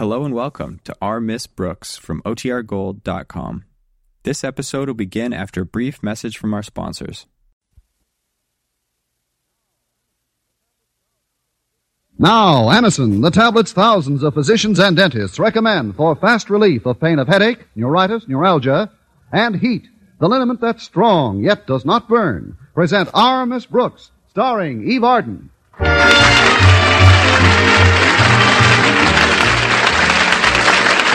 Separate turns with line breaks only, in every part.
Hello and welcome to Our Miss Brooks from OTRGold.com. This episode will begin after a brief message from our sponsors.
Now, Anacin, the tablets thousands of physicians and dentists recommend for fast relief of pain of headache, neuritis, neuralgia, and Heet. The liniment that's strong yet does not burn. Present Our Miss Brooks, starring Eve Arden.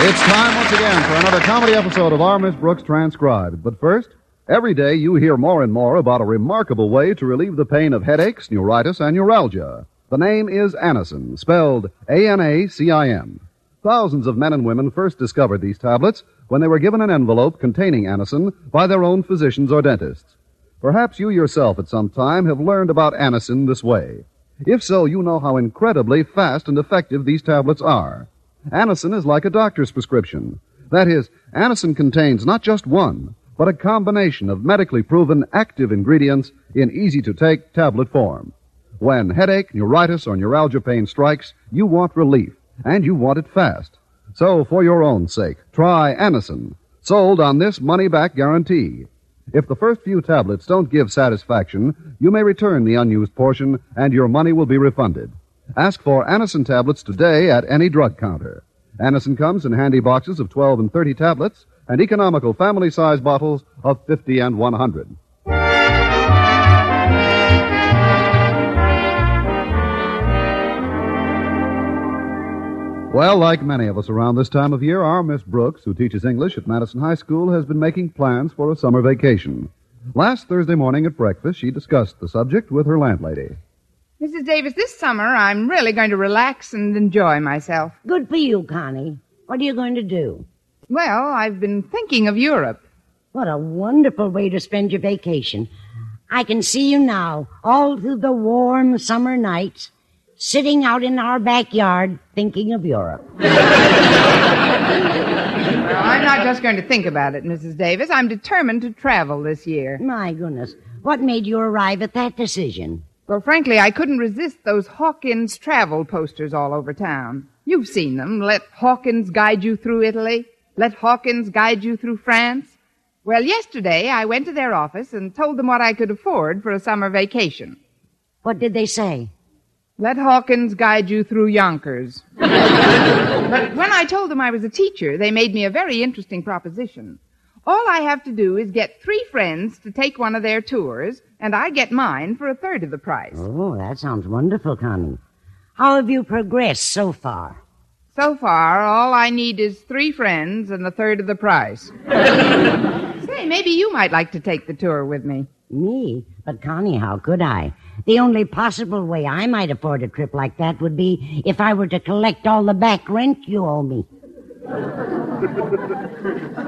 It's time once again for another comedy episode of Our Miss Brooks Transcribed. But first, every day you hear more and more about a remarkable way to relieve the pain of headaches, neuritis, and neuralgia. The name is Anacin, spelled A-N-A-C-I-N. Thousands of men and women first discovered these tablets when they were given an envelope containing Anacin by their own physicians or dentists. Perhaps you yourself at some time have learned about Anacin this way. If so, you know how incredibly fast and effective these tablets are. Anacin is like a doctor's prescription. That is, Anacin contains not just one, but a combination of medically proven active ingredients in easy to take tablet form. When headache, neuritis, or neuralgia pain strikes, you want relief, and you want it fast. So, for your own sake, try Anacin, sold on this money back guarantee. If the first few tablets don't give satisfaction, you may return the unused portion and your money will be refunded. Ask for Anacin tablets today at any drug counter. Anacin comes in handy boxes of 12 and 30 tablets and economical family size bottles of 50 and 100. Well, like many of us around this time of year, our Miss Brooks, who teaches English at Madison High School, has been making plans for a summer vacation. Last Thursday morning at breakfast, she discussed the subject with her landlady.
Mrs. Davis, this summer I'm really going to relax and enjoy myself.
Good for you, Connie. What are you going to do?
Well, I've been thinking of Europe.
What a wonderful way to spend your vacation. I can see you now, all through the warm summer nights, sitting out in our backyard thinking of Europe.
Well, I'm not just going to think about it, Mrs. Davis. I'm determined to travel this year.
My goodness. What made you arrive at that decision?
Well, frankly, I couldn't resist those Hawkins travel posters all over town. You've seen them. Let Hawkins guide you through Italy. Let Hawkins guide you through France. Well, yesterday I went to their office and told them what I could afford for a summer vacation.
What did they say?
Let Hawkins guide you through Yonkers. but when I told them I was a teacher, they made me a very interesting proposition. All I have to do is get three friends to take one of their tours, and I get mine for a third of the price.
Oh, that sounds wonderful, Connie. How have you progressed so far?
So far, all I need is three friends and a third of the price. Say, maybe you might like to take the tour with me.
Me? But Connie, how could I? The only possible way I might afford a trip like that would be if I were to collect all the back rent you owe me.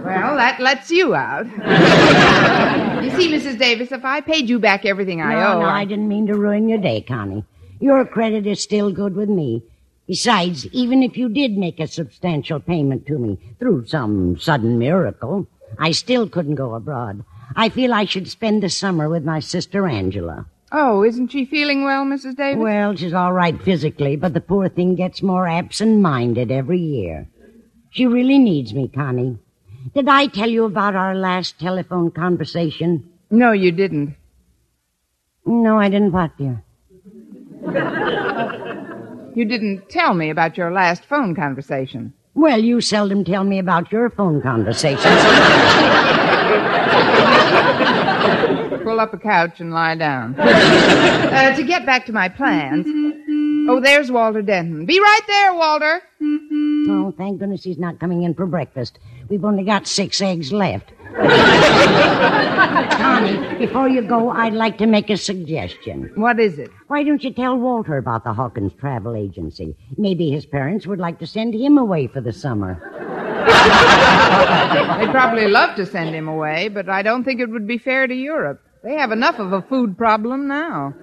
Well, that lets you out. you see, Mrs. Davis, if I paid you back everything I
no,
owe.
no, I didn't mean to ruin your day, Connie. Your credit is still good with me. Besides, even if you did make a substantial payment to me through some sudden miracle, I still couldn't go abroad. I feel I should spend the summer with my sister Angela.
Oh, isn't she feeling well, Mrs. Davis?
Well, she's all right physically, but the poor thing gets more absent-minded every year. She really needs me, Connie. Did I tell you about our last telephone conversation?
No, you didn't.
No, I didn't what, dear?
You didn't tell me about your last phone conversation.
Well, you seldom tell me about your phone conversations.
Pull up a couch and lie down. uh, to get back to my plans. Oh, there's Walter Denton. Be right there, Walter.
oh, thank goodness he's not coming in for breakfast. We've only got six eggs left. Connie, before you go, I'd like to make a suggestion.
What is it?
Why don't you tell Walter about the Hawkins Travel Agency? Maybe his parents would like to send him away for the summer.
They'd probably love to send him away, but I don't think it would be fair to Europe. They have enough of a food problem now.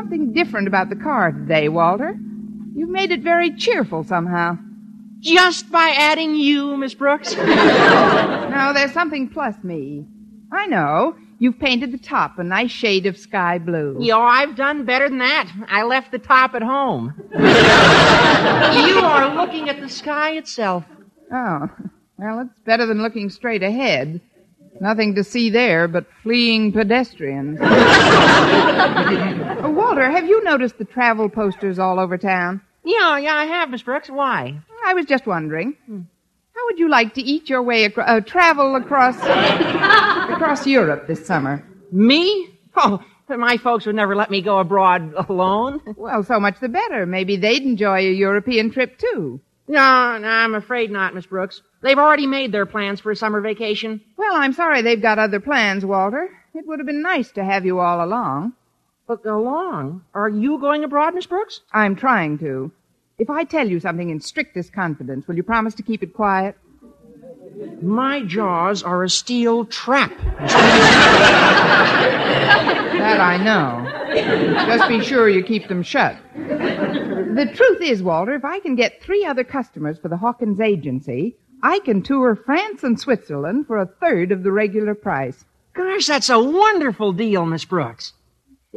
Something different about the car today, Walter. You've made it very cheerful somehow.
Just by adding you, Miss Brooks?
No, there's something plus me. I know. You've painted the top a nice shade of sky blue.
Yo, I've done better than that. I left the top at home. you are looking at the sky itself.
Oh, well, it's better than looking straight ahead. Nothing to see there but fleeing pedestrians. Walter, have you noticed the travel posters all over town?
Yeah, yeah, I have, Miss Brooks. Why?
I was just wondering. How would you like to eat your way across, uh, travel across, across Europe this summer?
Me? Oh, my folks would never let me go abroad alone.
Well, so much the better. Maybe they'd enjoy a European trip too.
No, no, I'm afraid not, Miss Brooks. They've already made their plans for a summer vacation.
Well, I'm sorry they've got other plans, Walter. It would have been nice to have you all along.
But go along. Are you going abroad, Miss Brooks?
I'm trying to. If I tell you something in strictest confidence, will you promise to keep it quiet?
My jaws are a steel trap.
That I know. Just be sure you keep them shut. The truth is, Walter, if I can get three other customers for the Hawkins agency, I can tour France and Switzerland for a third of the regular price.
Gosh, that's a wonderful deal, Miss Brooks.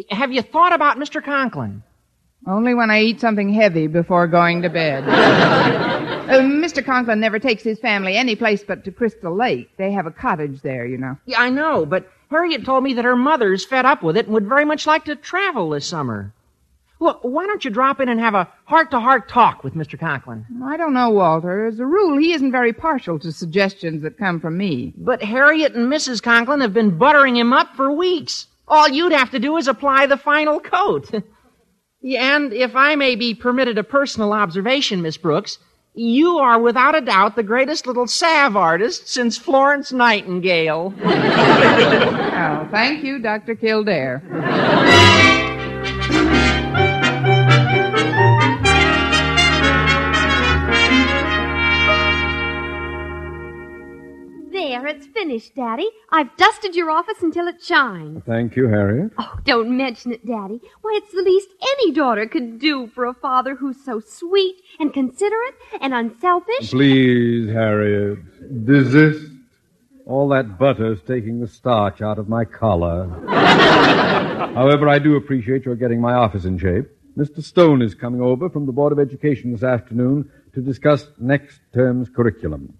Have you thought about Mr. Conklin?
Only when I eat something heavy before going to bed. Uh, Mr. Conklin never takes his family any place but to Crystal Lake. They have a cottage there, you know.
Yeah, I know, but Harriet told me that her mother's fed up with it and would very much like to travel this summer. Look, why don't you drop in and have a heart-to-heart talk with Mr. Conklin?
I don't know, Walter. As a rule, he isn't very partial to suggestions that come from me.
But Harriet and Mrs. Conklin have been buttering him up for weeks. All you'd have to do is apply the final coat. And if I may be permitted a personal observation, Miss Brooks, you are without a doubt the greatest little salve artist since Florence Nightingale.
Oh, thank you, Dr. Kildare.
It's finished, Daddy. I've dusted your office until it shines.
Thank you, Harriet.
Oh, don't mention it, Daddy. Why, it's the least any daughter could do for a father who's so sweet and considerate and unselfish.
Please, Harriet, desist. All that butter's taking the starch out of my collar. However, I do appreciate your getting my office in shape. Mr. Stone is coming over from the Board of Education this afternoon to discuss next term's curriculum.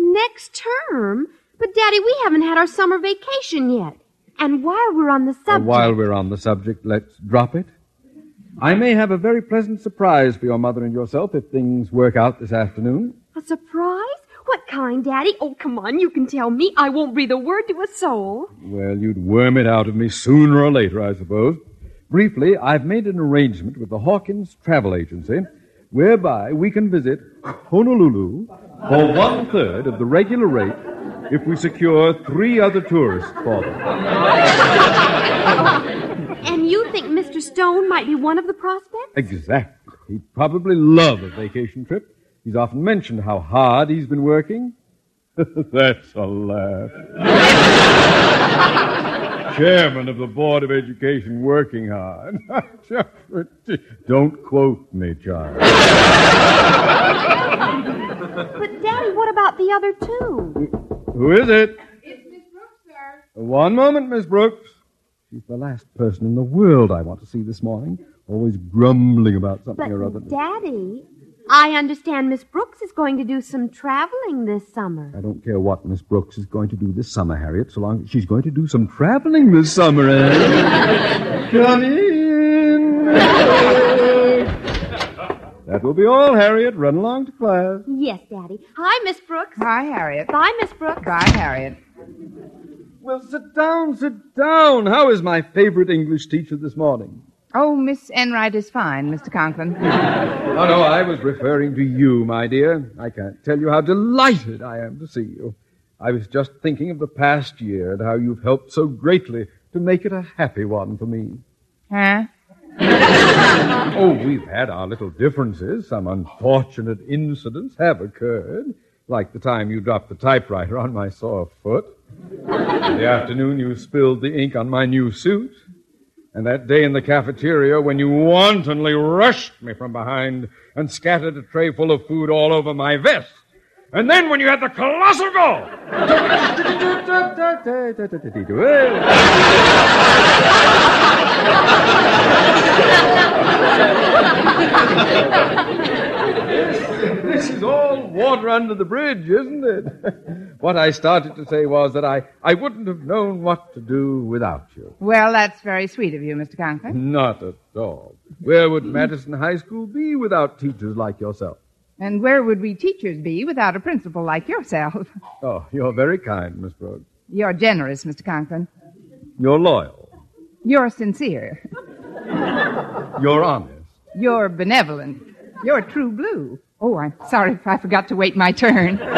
Next term? But, Daddy, we haven't had our summer vacation yet. And while we're on the subject.
while we're on the subject, let's drop it. I may have a very pleasant surprise for your mother and yourself if things work out this afternoon.
A surprise? What kind, Daddy? Oh, come on, you can tell me. I won't breathe a word to a soul.
Well, you'd worm it out of me sooner or later, I suppose. Briefly, I've made an arrangement with the Hawkins Travel Agency whereby we can visit Honolulu for one third of the regular rate if we secure three other tourists for them.
And you think Mr. Stone might be one of the prospects?
Exactly. He'd probably love a vacation trip. He's often mentioned how hard he's been working. That's a laugh. Chairman of the Board of Education working hard. Don't quote me, child.
But, Daddy, what about the other two?
Who is it?
It's Miss Brooks, sir.
One moment, Miss Brooks. She's the last person in the world I want to see this morning. Always grumbling about something
But,
or other.
Daddy, I understand Miss Brooks is going to do some traveling this summer.
I don't care what Miss Brooks is going to do this summer, Harriet, so long as she's going to do some traveling this summer, Harriet. Eh? Come that will be all, Harriet. Run along to class.
Yes, Daddy. Hi, Miss Brooks.
Hi, Harriet.
Bye, Miss Brooks.
Bye, Harriet.
Well, sit down, sit down. How is my favorite English teacher this morning?
Oh, Miss Enright is fine, Mr. Conklin.
Oh, no, I was referring to you, my dear. I can't tell you how delighted I am to see you. I was just thinking of the past year and how you've helped so greatly to make it a happy one for me.
Huh?
Oh, we've had our little differences. Some unfortunate incidents have occurred, like the time you dropped the typewriter on my sore foot, the afternoon you spilled the ink on my new suit, and that day in the cafeteria when you wantonly rushed me from behind and scattered a tray full of food all over my vest. And then when you had the colossal goal. this is all water under the bridge, isn't it? what I started to say was that I, I wouldn't have known what to do without you.
Well, that's very sweet of you, Mr. Conklin.
Not at all. Where would Madison High School be without teachers like yourself?
And where would we teachers be without a principal like yourself?
Oh, you're very kind, Miss Brooks.
You're generous, Mr. Conklin.
You're loyal.
You're sincere.
You're honest.
You're benevolent. You're true blue. Oh, I'm sorry if I forgot to wait my turn.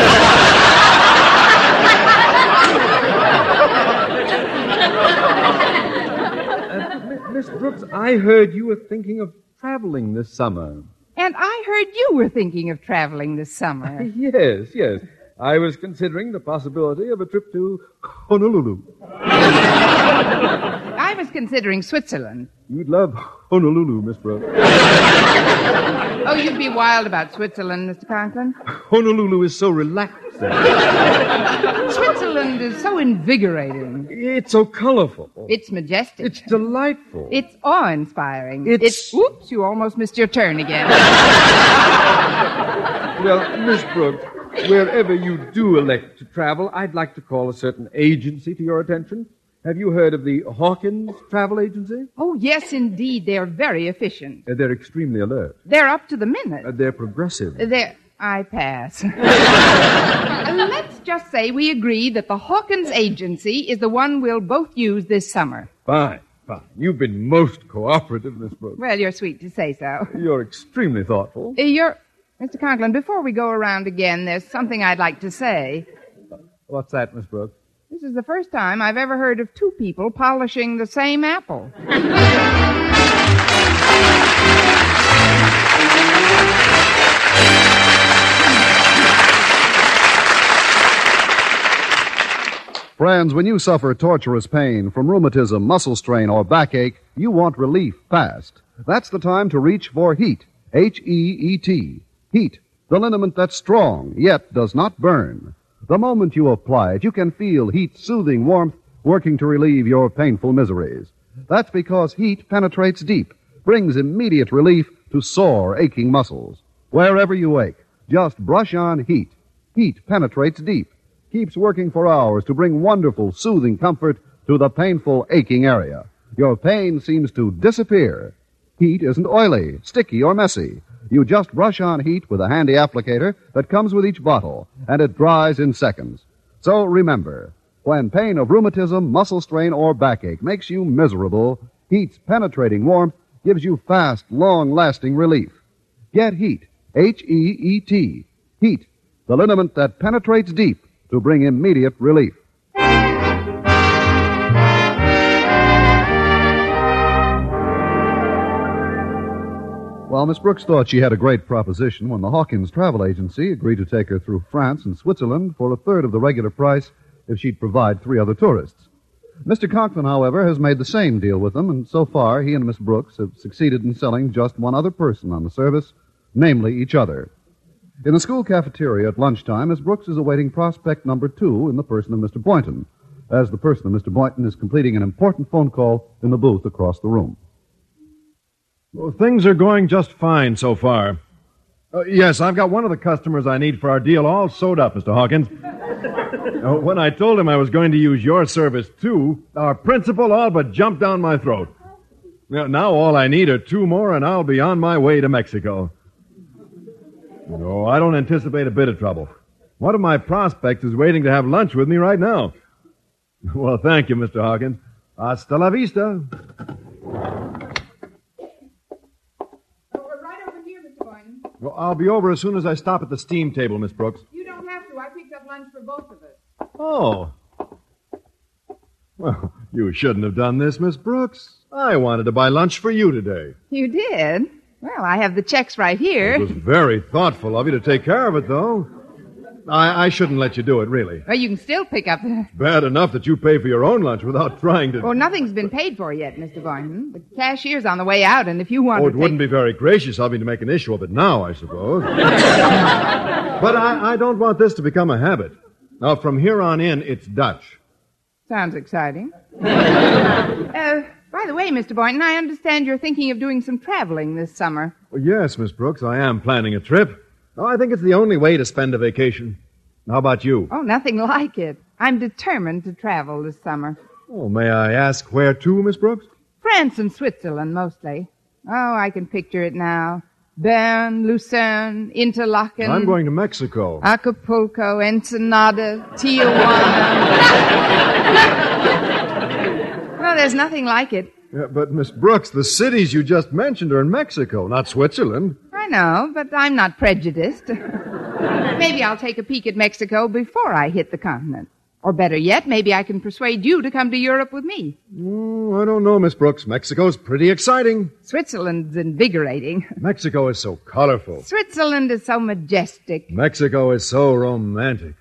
Uh, Miss Brooks, I heard you were thinking of traveling this summer.
And I heard you were thinking of traveling this summer.
Yes, yes. I was considering the possibility of a trip to Honolulu.
I was considering Switzerland.
You'd love Honolulu, Miss Brooks.
Oh, you'd be wild about Switzerland, Mr. Conklin.
Honolulu is so relaxing.
Switzerland is so invigorating.
It's so colorful.
It's majestic.
It's delightful.
It's
It's-
awe-inspiring. It's oops, you almost missed your turn again.
Well, Miss Brooks, wherever you do elect to travel, I'd like to call a certain agency to your attention. Have you heard of the Hawkins Travel Agency?
oh, yes, indeed, they're very efficient.
Uh, they're extremely alert.
They're up to the minute.
Uh, they're progressive.
They're I pass. Let's just say we agree that the Hawkins agency is the one we'll both use this summer.
Fine, fine. You've been most cooperative, Miss Brooks.
Well, you're sweet to say so.
You're extremely thoughtful.
Uh, You're Mr. Conklin, before we go around again, there's something I'd like to say.
What's that, Miss Brooks?
This is the first time I've ever heard of two people polishing the same apple.
Friends, when you suffer torturous pain from rheumatism, muscle strain, or backache, you want relief fast. That's the time to reach for Heet. H-E-E-T. Heet. The liniment that's strong, yet does not burn. The moment you apply it, you can feel Heet's soothing warmth working to relieve your painful miseries. That's because Heet penetrates deep, brings immediate relief to sore, aching muscles. Wherever you ache, just brush on Heet. Heet penetrates deep, keeps working for hours to bring wonderful, soothing comfort to the painful, aching area. Your pain seems to disappear. Heet isn't oily, sticky, or messy. You just brush on Heet with a handy applicator that comes with each bottle, and it dries in seconds. So remember, when pain of rheumatism, muscle strain, or backache makes you miserable, Heet's penetrating warmth gives you fast, long-lasting relief. Get Heet. H-E-E-T. Heet. The liniment that penetrates deep to bring immediate relief. While Miss Brooks thought she had a great proposition when the Hawkins Travel Agency agreed to take her through France and Switzerland for a third of the regular price if she'd provide three other tourists. Mr. Conklin, however, has made the same deal with them, and so far he and Miss Brooks have succeeded in selling just one other person on the service, namely each other. In the school cafeteria at lunchtime, Miss Brooks is awaiting prospect number two in the person of Mr. Boynton, as the person of Mr. Boynton is completing an important phone call in the booth across the room.
Well, things are going just fine so far. Uh, yes, I've got one of the customers I need for our deal all sewed up, Mr. Hawkins. Uh, when I told him I was going to use your service too, our principal all but jumped down my throat. Now, now all I need are two more, and I'll be on my way to Mexico. No, I don't anticipate a bit of trouble. One of my prospects is waiting to have lunch with me right now. Well, thank you, Mr. Hawkins. Hasta la vista.
Oh, we're right over here, Mr. Boynton.
Well, I'll be over as soon as I stop at the steam table, Miss Brooks.
You don't have to. I picked up lunch for both of us.
Oh. Well, you shouldn't have done this, Miss Brooks. I wanted to buy lunch for you today.
You did? Well, I have the checks right here.
It was very thoughtful of you to take care of it, though. I, I shouldn't let you do it, really.
Well, you can still pick up.
Bad enough that you pay for your own lunch without trying to.
Well, nothing's been paid for yet, Mr. Boynton. The cashier's on the way out, and if you want
Oh, it wouldn't be very gracious of me to make an issue of it now, I suppose. But I, I don't want this to become a habit. Now, from here on in, it's Dutch.
Sounds exciting. uh, by the way, Mr. Boynton, I understand you're thinking of doing some traveling this summer.
Well, yes, Miss Brooks, I am planning a trip. Oh, I think it's the only way to spend a vacation. How about you?
Oh, nothing like it. I'm determined to travel this summer.
Oh, may I ask where to, Miss Brooks?
France and Switzerland, mostly. Oh, I can picture it now. Bern, Lucerne, Interlaken.
I'm going to Mexico.
Acapulco, Ensenada, Tijuana. well, there's nothing like it.
Yeah, but, Miss Brooks, the cities you just mentioned are in Mexico, not Switzerland.
I know, but I'm not prejudiced. maybe I'll take a peek at Mexico before I hit the continent. Or better yet, maybe I can persuade you to come to Europe with me.
Oh, I don't know, Miss Brooks. Mexico's pretty exciting.
Switzerland's invigorating.
Mexico is so colorful.
Switzerland is so majestic.
Mexico is so romantic.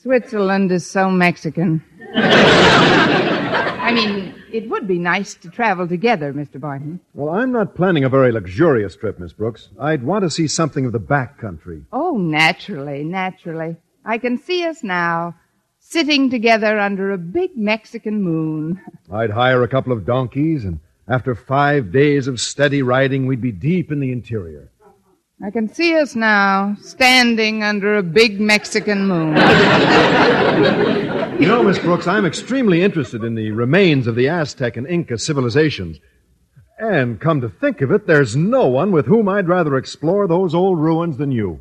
Switzerland is so Mexican. I mean, it would be nice to travel together, Mr. Barton.
Well, I'm not planning a very luxurious trip, Miss Brooks. I'd want to see something of the back country.
Oh, naturally, naturally. I can see us now, sitting together under a big Mexican moon.
I'd hire a couple of donkeys, and after five days of steady riding, we'd be deep in the interior.
I can see us now, standing under a big Mexican moon.
You know, Miss Brooks, I'm extremely interested in the remains of the Aztec and Inca civilizations. And come to think of it, there's no one with whom I'd rather explore those old ruins than you.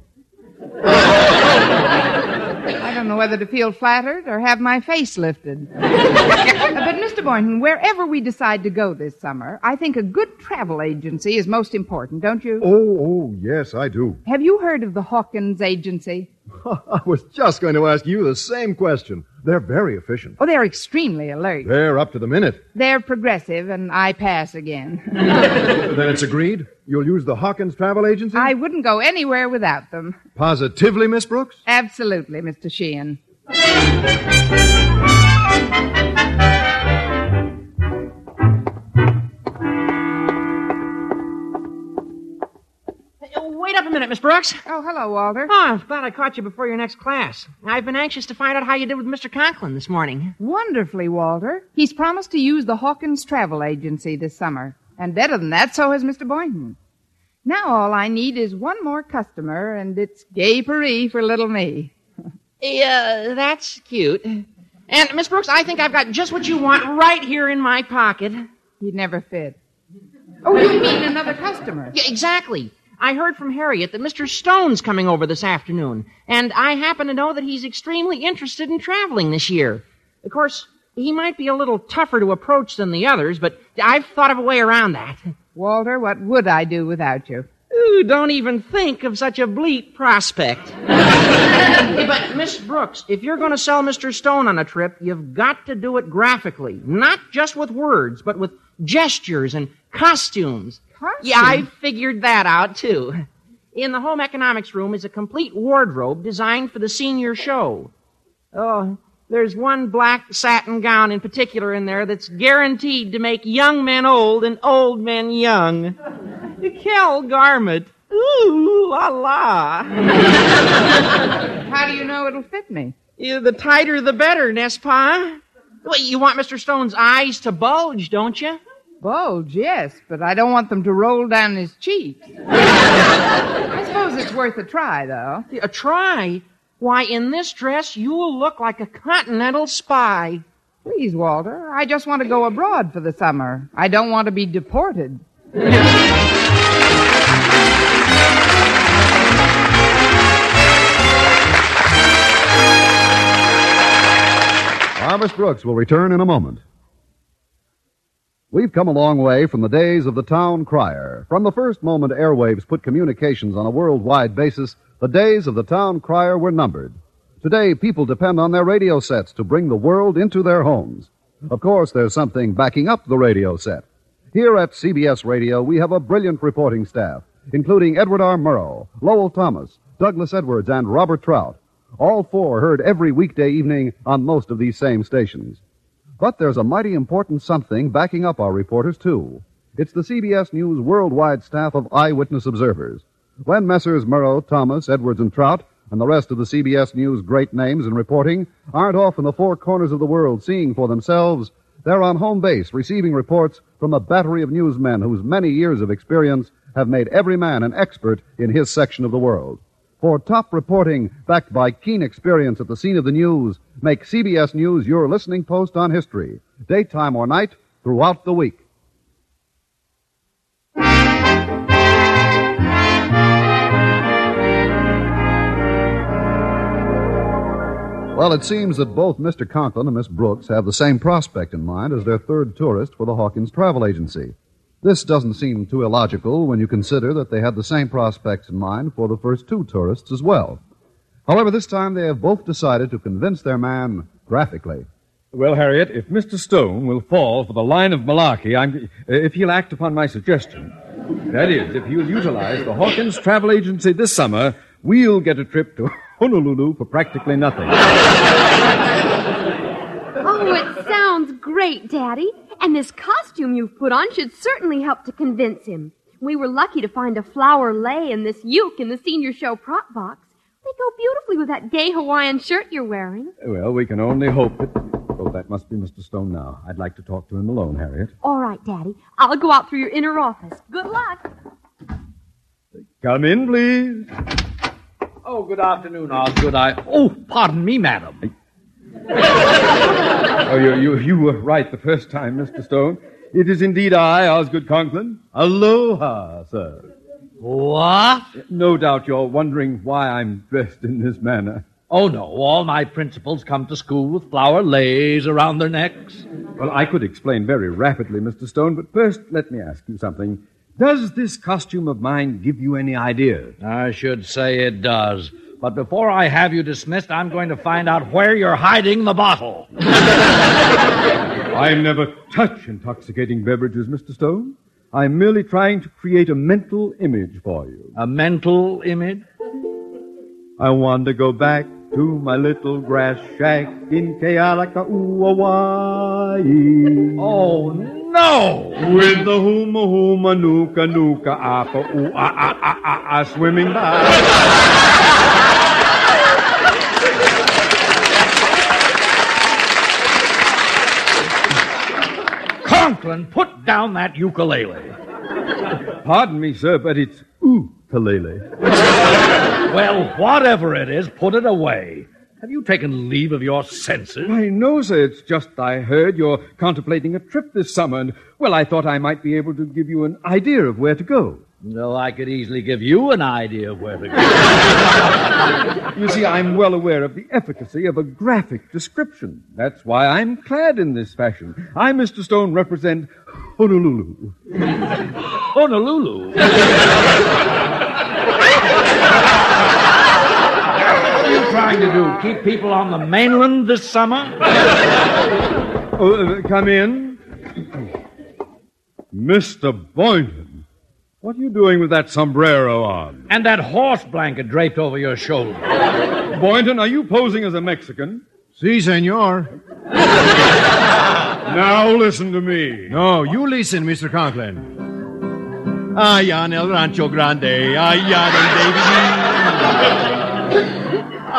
I don't know whether to feel flattered or have my face lifted. but, Mr. Boynton, wherever we decide to go this summer, I think a good travel agency is most important, don't you?
Oh, oh, yes, I do.
Have you heard of the Hawkins Agency?
I was just going to ask you the same question. They're very efficient.
Oh, they're extremely alert.
They're up to the minute.
They're progressive, and I pass again.
then it's agreed? You'll use the Hawkins Travel Agency?
I wouldn't go anywhere without them.
Positively, Miss Brooks?
Absolutely, Mr. Sheehan.
Wait up a minute, Miss Brooks.
Oh, hello, Walter.
Oh, I'm glad I caught you before your next class. I've been anxious to find out how you did with Mr. Conklin this morning.
Wonderfully, Walter. He's promised to use the Hawkins Travel Agency this summer. And better than that, so has Mr. Boynton. Now all I need is one more customer, and it's gay Paris for little me.
Yeah, that's cute. And, Miss Brooks, I think I've got just what you want right here in my pocket.
You'd never fit. Oh, you mean another customer?
Yeah, exactly. I heard from Harriet that Mr. Stone's coming over this afternoon, and I happen to know that he's extremely interested in traveling this year. Of course, he might be a little tougher to approach than the others, but I've thought of a way around that.
Walter, what would I do without you?
Ooh, don't even think of such a bleak prospect. hey, but Miss Brooks, if you're going to sell Mr. Stone on a trip, you've got to do it graphically, not just with words, but with gestures and costumes. Yeah, I figured that out too. In the home economics room is a complete wardrobe designed for the senior show. Oh, there's one black satin gown in particular in there that's guaranteed to make young men old and old men young. The Kel garment. Ooh, la la.
How do you know it'll fit me?
Yeah, the tighter the better, n'est-ce pas? Well, you want Mr. Stone's eyes to bulge, don't you?
Bulge, yes, but I don't want them to roll down his cheeks. I suppose it's worth a try, though.
A try? Why, in this dress, you'll look like a continental spy.
Please, Walter, I just want to go abroad for the summer. I don't want to be deported.
Our Miss Brooks will return in a moment. We've come a long way from the days of the town crier. From the first moment airwaves put communications on a worldwide basis, the days of the town crier were numbered. Today, people depend on their radio sets to bring the world into their homes. Of course, there's something backing up the radio set. Here at CBS Radio, we have a brilliant reporting staff, including Edward R. Murrow, Lowell Thomas, Douglas Edwards, and Robert Trout. All four heard every weekday evening on most of these same stations. But there's a mighty important something backing up our reporters, too. It's the CBS News worldwide staff of eyewitness observers. When Messrs. Murrow, Thomas, Edwards, and Trout and the rest of the CBS News great names in reporting aren't off in the four corners of the world seeing for themselves. They're on home base receiving reports from a battery of newsmen whose many years of experience have made every man an expert in his section of the world. For top reporting backed by keen experience at the scene of the news, make CBS News your listening post on history, daytime or night, throughout the week. Well, it seems that both Mr. Conklin and Miss Brooks have the same prospect in mind as their third tourist for the Hawkins Travel Agency. This doesn't seem too illogical when you consider that they had the same prospects in mind for the first two tourists as well. However, this time they have both decided to convince their man graphically.
Well, Harriet, if Mr. Stone will fall for the line of malarkey, I'm, if he'll act upon my suggestion, that is, if he'll utilize the Hawkins Travel Agency this summer, we'll get a trip to Honolulu for practically nothing.
Oh, it sounds great, Daddy. And this costume you've put on should certainly help to convince him. We were lucky to find a flower lei and this uke in the senior show prop box. They go beautifully with that gay Hawaiian shirt you're wearing.
Well, we can only hope that. Oh, that must be Mr. Stone now. I'd like to talk to him alone, Harriet.
All right, Daddy. I'll go out through your inner office. Good luck.
Come in, please.
Oh, good afternoon, Osgood. I. Oh, pardon me, madam.
Oh, you, you, you were right the first time, Mr. Stone. It is indeed I, Osgood Conklin. Aloha, sir.
What?
No doubt you're wondering why I'm dressed in this manner.
Oh, no. All my principals come to school with flower lays around their necks.
Well, I could explain very rapidly, Mr. Stone, but first let me ask you something. Does this costume of mine give you any ideas?
I should say it does. But before I have you dismissed, I'm going to find out where you're hiding the bottle.
I never touch intoxicating beverages, Mr. Stone. I'm merely trying to create a mental image for you.
A mental image?
I want to go back to my little grass shack in Kealakekua,
Oh, no!
With the huma huma nuka nuka apa ooh ah ah ah ah ah swimming by.
Conklin, put down that ukulele.
Pardon me, sir, but it's ukulele.
Well, whatever it is, put it away. Have you taken leave of your senses?
Why, no, sir. It's just I heard you're contemplating a trip this summer, and, well, I thought I might be able to give you an idea of where to go.
No, I could easily give you an idea of where to go.
You see, I'm well aware of the efficacy of a graphic description. That's why I'm clad in this fashion. I, Mr. Stone, represent Honolulu.
Honolulu. what are you trying to do? Keep people on the mainland this summer?
Oh, uh, come in. Mr. Boynton, what are you doing with that sombrero on?
And that horse blanket draped over your shoulder.
Boynton, are you posing as a Mexican?
Si, senor.
Now listen to me.
No, you listen, Mr. Conklin. Allá en el rancho grande, allá donde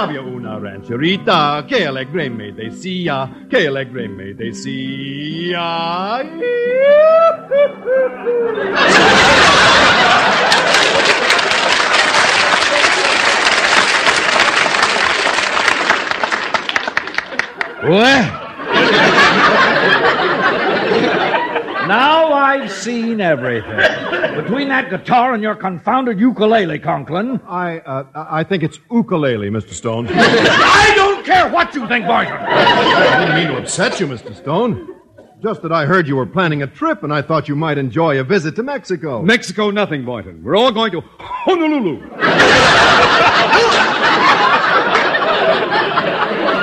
abbia una rancherita, che allegramente sia, che allegramente sia.
Uè! Now I've seen everything. Between that guitar and your confounded ukulele, Conklin.
I, uh, I think it's ukulele, Mr. Stone.
I don't care what you think, Boynton.
I didn't mean to upset you, Mr. Stone. Just that I heard you were planning a trip, and I thought you might enjoy a visit to Mexico.
Mexico, nothing, Boynton. We're all going to Honolulu.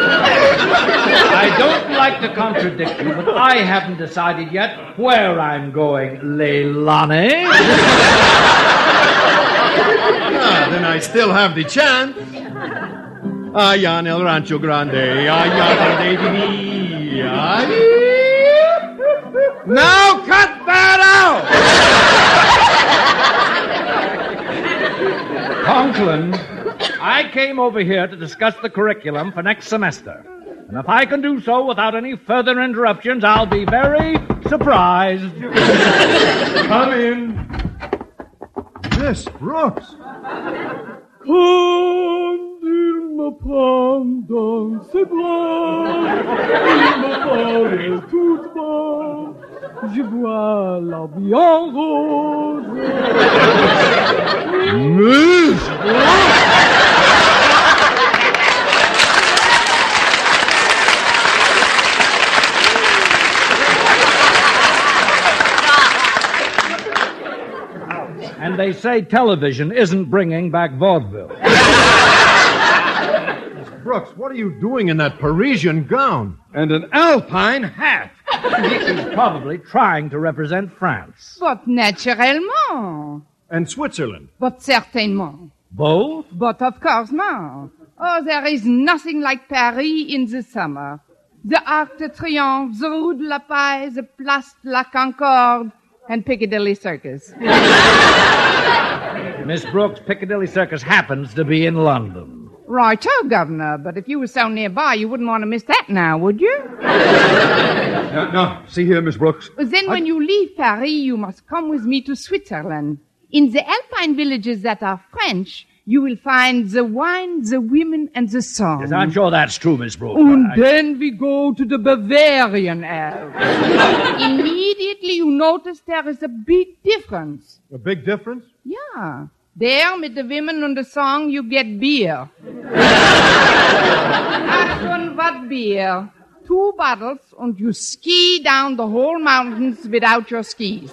I don't like to contradict you, but I haven't decided yet where I'm going, Leilani.
Ah, then I still have the chance. Allá en el rancho grande, allá donde viví.
Now cut that out!
Conklin, I came over here to discuss the curriculum for next semester. And if I can do so without any further interruptions, I'll be very surprised.
Come in. Miss Brooks.
Je vois la bien rose.
Miss
And they say television isn't bringing back vaudeville.
Brooks, what are you doing in that Parisian gown?
And an alpine hat.
He's probably trying to represent France.
But naturellement.
And Switzerland.
But certainement.
Both?
But of course not. Oh, there is nothing like Paris in the summer. The Arc de Triomphe, the Rue de la Paix, the Place de la Concorde, and Piccadilly Circus.
Miss Brooks, Piccadilly Circus happens to be in London.
Right, oh, Governor, but if you were so nearby, you wouldn't want to miss that now, would you?
no, now, see here, Miss Brooks.
But then when you leave Paris, you must come with me to Switzerland. In the alpine villages that are French, you will find the wine, the women, and the song.
Yes, I'm sure that's true, Miss Brooks.
And
I-
then we go to the Bavarian Alps. Immediately you notice there is a big difference.
A big difference?
Yeah. There, with the women and the song, you get beer. Ach, und what beer? Two bottles, and you ski down the whole mountains without your skis.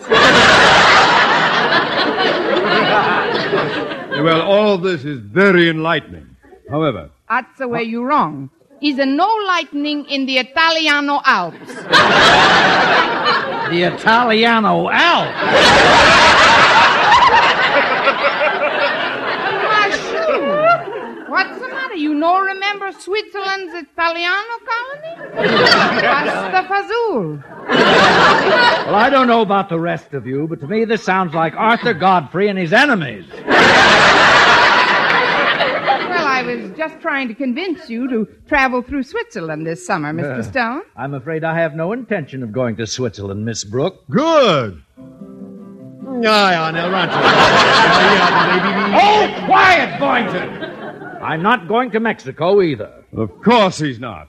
Well, all this is very enlightening. However,
That's the way you're wrong. Is there no lightning in the Italiano Alps?
The Italiano Alps.
Mashu! What's the matter? You no remember Switzerland's Italiano colony? Pasta Fazul.
Well, I don't know about the rest of you, but to me this sounds like Arthur Godfrey and his enemies.
Well, I was just trying to convince you to travel through Switzerland this summer, Mr. Stone.
I'm afraid I have no intention of going to Switzerland, Miss Brooke.
Good. Ja, ja, now run to
Oh, quiet, Boynton! I'm not going to Mexico either.
of course he's not.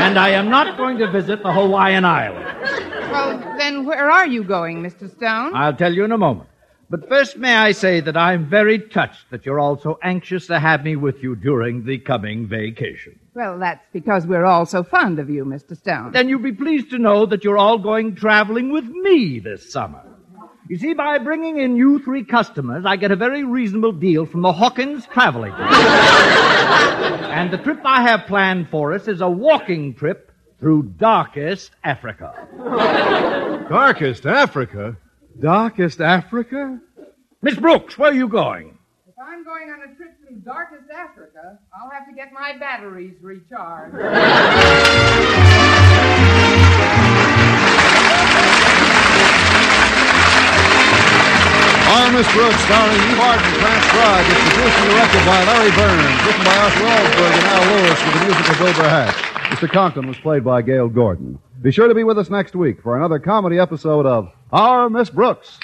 And I am not going to visit the Hawaiian Islands.
Where are you going, Mr. Stone?
I'll tell you in a moment. But first, may I say that I'm very touched that you're all so anxious to have me with you during the coming vacation.
Well, that's because we're all so fond of you, Mr. Stone.
Then you'll be pleased to know that you're all going traveling with me this summer. You see, by bringing in you three customers, I get a very reasonable deal from the Hawkins Travel Agency. and the trip I have planned for us is a walking trip through darkest Africa.
Darkest Africa?
Darkest Africa?
Miss Brooks, where are you going?
If I'm going on a trip through darkest Africa, I'll have to get my batteries recharged.
Our Miss Brooks, starring Eve Arden, transcribed. It's produced and directed by Larry Berns, written by Arthur Alsberg and Al Lewis, with the music of Wilbur Hatch. Mr. Conklin was played by Gale Gordon. Be sure to be with us next week for another comedy episode of Our Miss Brooks.